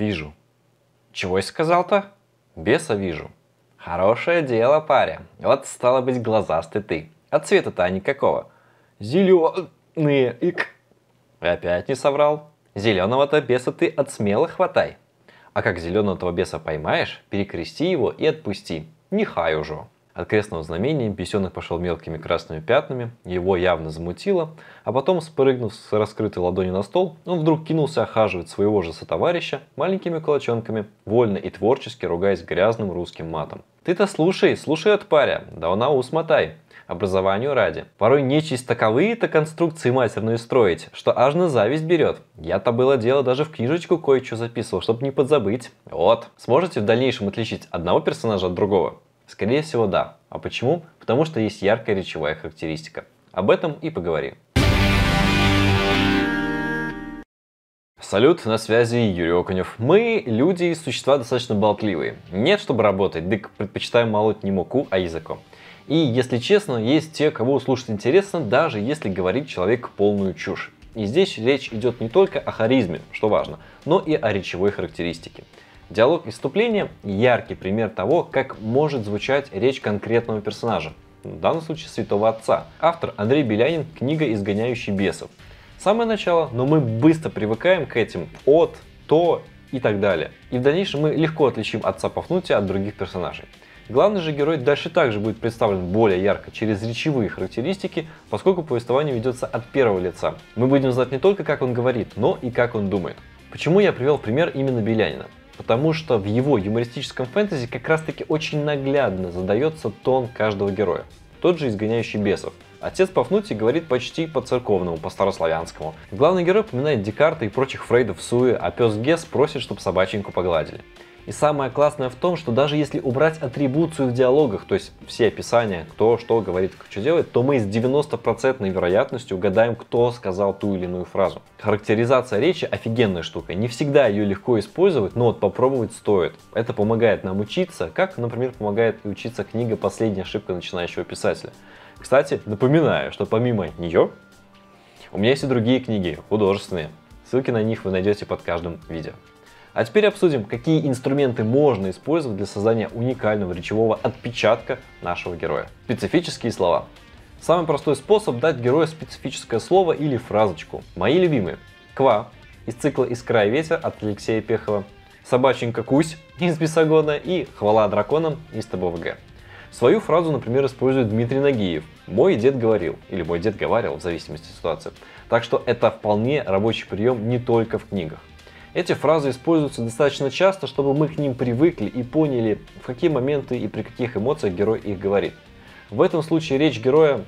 Вижу. Чего сказал-то? Беса вижу. Хорошее дело, паря. Вот стало быть глазастый ты. А цвета-то никакого. Зеленые. Ик. Опять не соврал. Зеленого-то беса ты от смело хватай. А как зеленого беса поймаешь, перекрести его и отпусти. Нехай уже. От крестного знамения бесенок пошел мелкими красными пятнами, его явно замутило, а потом, спрыгнув с раскрытой ладони на стол, он вдруг кинулся охаживать своего же сотоварища маленькими кулачонками, вольно и творчески ругаясь грязным русским матом. «Ты-то слушай, слушай от паря, да на ус мотай, образованию ради. Порой нечисть таковые-то конструкции матерные строить, что аж на зависть берет. Я-то было дело даже в книжечку кое-что записывал, чтобы не подзабыть. Вот, сможете в дальнейшем отличить одного персонажа от другого? Скорее всего, да. А почему? Потому что есть яркая речевая характеристика. Об этом и поговорим. Салют, на связи Юрий Окунев. Мы, люди и существа достаточно болтливые. Нет, чтобы работать, дык предпочитаем молоть не муку, а языком. И, если честно, есть те, кого слушать интересно, даже если говорит человек полную чушь. И здесь речь идет не только о харизме, что важно, но и о речевой характеристике. Диалог и вступление – яркий пример того, как может звучать речь конкретного персонажа, в данном случае святого отца. Автор Андрей Белянин, книга «Изгоняющий бесов». Самое начало, но мы быстро привыкаем к этим от, то и так далее. И в дальнейшем мы легко отличим отца Пафнутия от других персонажей. Главный же герой дальше также будет представлен более ярко через речевые характеристики, поскольку повествование ведется от первого лица. Мы будем знать не только как он говорит, но и как он думает. Почему я привел пример именно Белянина? Потому что в его юмористическом фэнтези как раз таки очень наглядно задается тон каждого героя. Тот же изгоняющий бесов. Отец Пафнутий говорит почти по-церковному, по-старославянскому. Главный герой поминает Декарта и прочих фрейдов в суе, а пес Гес просит, чтобы собаченьку погладили. И самое классное в том, что даже если убрать атрибуцию в диалогах, то есть все описания, кто что говорит, что делает, то мы с 90% вероятностью угадаем, кто сказал ту или иную фразу. Характеризация речи офигенная штука. Не всегда ее легко использовать, но вот попробовать стоит. Это помогает нам учиться, как, например, помогает и учиться книга «Последняя ошибка начинающего писателя». Кстати, напоминаю, что помимо нее у меня есть и другие книги, художественные. Ссылки на них вы найдете под каждым видео. А теперь обсудим, какие инструменты можно использовать для создания уникального речевого отпечатка нашего героя. Специфические слова. Самый простой способ дать герою специфическое слово или фразочку. Мои любимые. Ква из цикла «Искра и ветер» от Алексея Пехова. Собаченька Кусь из Бесогона и Хвала драконам из ТБВГ. Свою фразу, например, использует Дмитрий Нагиев. Мой дед говорил, или мой дед говорил, в зависимости от ситуации. Так что это вполне рабочий прием не только в книгах. Эти фразы используются достаточно часто, чтобы мы к ним привыкли и поняли, в какие моменты и при каких эмоциях герой их говорит. В этом случае речь героя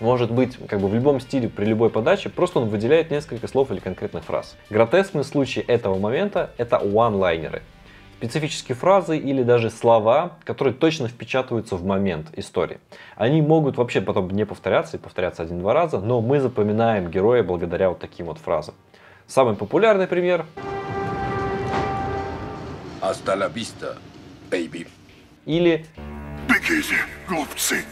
может быть как бы в любом стиле, при любой подаче, просто он выделяет несколько слов или конкретных фраз. Гротескный случай этого момента – это one-лайнеры. Специфические фразы или даже слова, которые точно впечатываются в момент истории. Они могут вообще потом не повторяться и повторяться один-два раза, но мы запоминаем героя благодаря вот таким вот фразам. Самый популярный пример. Hasta la vista, baby. Или Бегите, глупцы.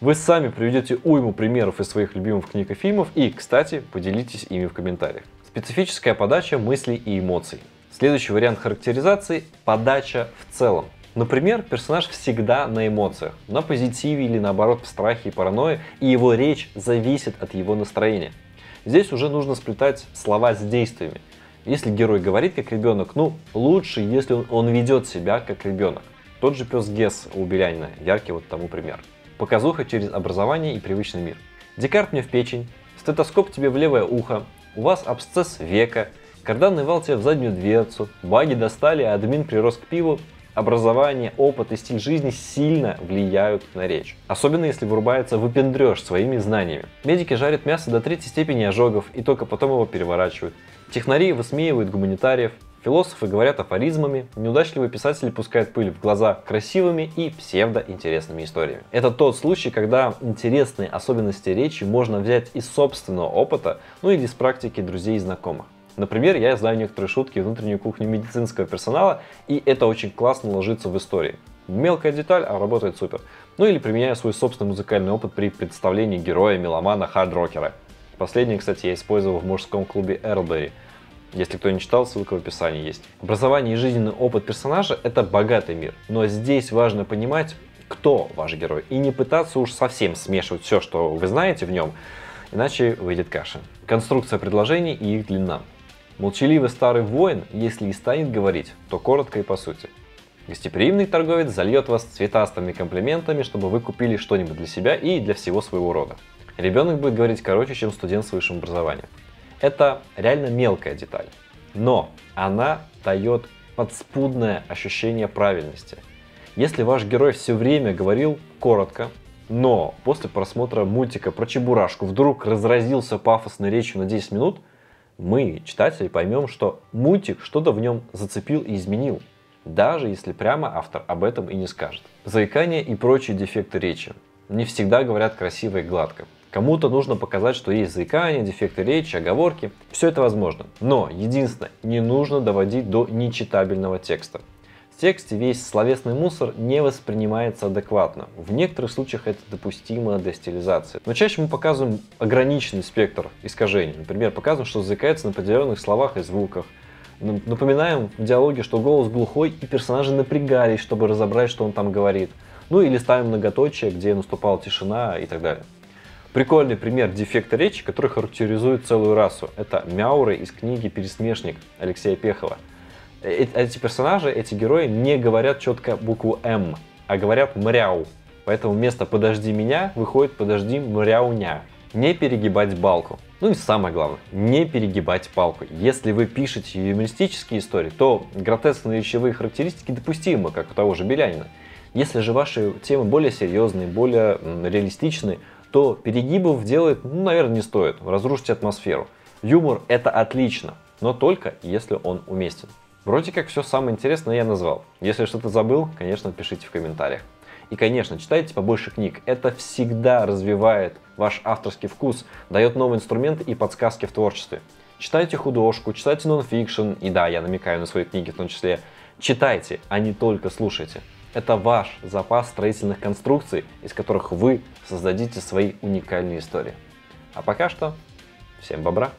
вы сами приведете уйму примеров из своих любимых книг и фильмов и, кстати, поделитесь ими в комментариях. Специфическая подача мыслей и эмоций. Следующий вариант характеризации – подача в целом. Например, персонаж всегда на эмоциях, на позитиве или наоборот в страхе и паранойе, и его речь зависит от его настроения. Здесь уже нужно сплетать слова с действиями. Если герой говорит как ребенок, ну, лучше, если он, он ведет себя как ребенок. Тот же пес Гес у Белянина, яркий вот тому пример. Показуха через образование и привычный мир. Декарт мне в печень, стетоскоп тебе в левое ухо, у вас абсцесс века, карданный вал тебе в заднюю дверцу, баги достали, админ прирос к пиву, образование, опыт и стиль жизни сильно влияют на речь. Особенно если вырубается выпендреж своими знаниями. Медики жарят мясо до третьей степени ожогов и только потом его переворачивают. Технари высмеивают гуманитариев, Философы говорят афоризмами, неудачливые писатели пускают пыль в глаза красивыми и псевдоинтересными историями. Это тот случай, когда интересные особенности речи можно взять из собственного опыта, ну или из практики друзей и знакомых. Например, я знаю некоторые шутки внутреннюю кухню медицинского персонала, и это очень классно ложится в истории. Мелкая деталь, а работает супер. Ну или применяю свой собственный музыкальный опыт при представлении героя, меломана, хард-рокера. Последний, кстати, я использовал в мужском клубе Эрлбери. Если кто не читал, ссылка в описании есть. Образование и жизненный опыт персонажа – это богатый мир. Но здесь важно понимать, кто ваш герой. И не пытаться уж совсем смешивать все, что вы знаете в нем, иначе выйдет каша. Конструкция предложений и их длина. Молчаливый старый воин, если и станет говорить, то коротко и по сути. Гостеприимный торговец зальет вас цветастыми комплиментами, чтобы вы купили что-нибудь для себя и для всего своего рода. Ребенок будет говорить короче, чем студент с высшим образованием. Это реально мелкая деталь, но она дает подспудное ощущение правильности. Если ваш герой все время говорил коротко, но после просмотра мультика про Чебурашку вдруг разразился пафосной речью на 10 минут, мы, читатели, поймем, что мультик что-то в нем зацепил и изменил даже если прямо автор об этом и не скажет. Заикание и прочие дефекты речи. Не всегда говорят красиво и гладко. Кому-то нужно показать, что есть заикание, дефекты речи, оговорки. Все это возможно. Но, единственное, не нужно доводить до нечитабельного текста. В тексте весь словесный мусор не воспринимается адекватно. В некоторых случаях это допустимо для стилизации. Но чаще мы показываем ограниченный спектр искажений. Например, показываем, что заикается на определенных словах и звуках, Напоминаем в диалоге, что голос глухой, и персонажи напрягались, чтобы разобрать, что он там говорит. Ну или ставим многоточие, где наступала тишина и так далее. Прикольный пример дефекта речи, который характеризует целую расу. Это мяуры из книги «Пересмешник» Алексея Пехова. Э, эти персонажи, эти герои не говорят четко букву «М», а говорят «мряу». Поэтому вместо «подожди меня» выходит «подожди мряуня». Не перегибать балку. Ну и самое главное, не перегибать палку. Если вы пишете юмористические истории, то гротескные речевые характеристики допустимы, как у того же Белянина. Если же ваши темы более серьезные, более реалистичные, то перегибов делать, ну, наверное, не стоит. Разрушите атмосферу. Юмор это отлично, но только если он уместен. Вроде как все самое интересное я назвал. Если что-то забыл, конечно, пишите в комментариях. И, конечно, читайте побольше книг. Это всегда развивает ваш авторский вкус, дает новые инструменты и подсказки в творчестве. Читайте художку, читайте нонфикшн, и да, я намекаю на свои книги в том числе. Читайте, а не только слушайте. Это ваш запас строительных конструкций, из которых вы создадите свои уникальные истории. А пока что, всем бобра!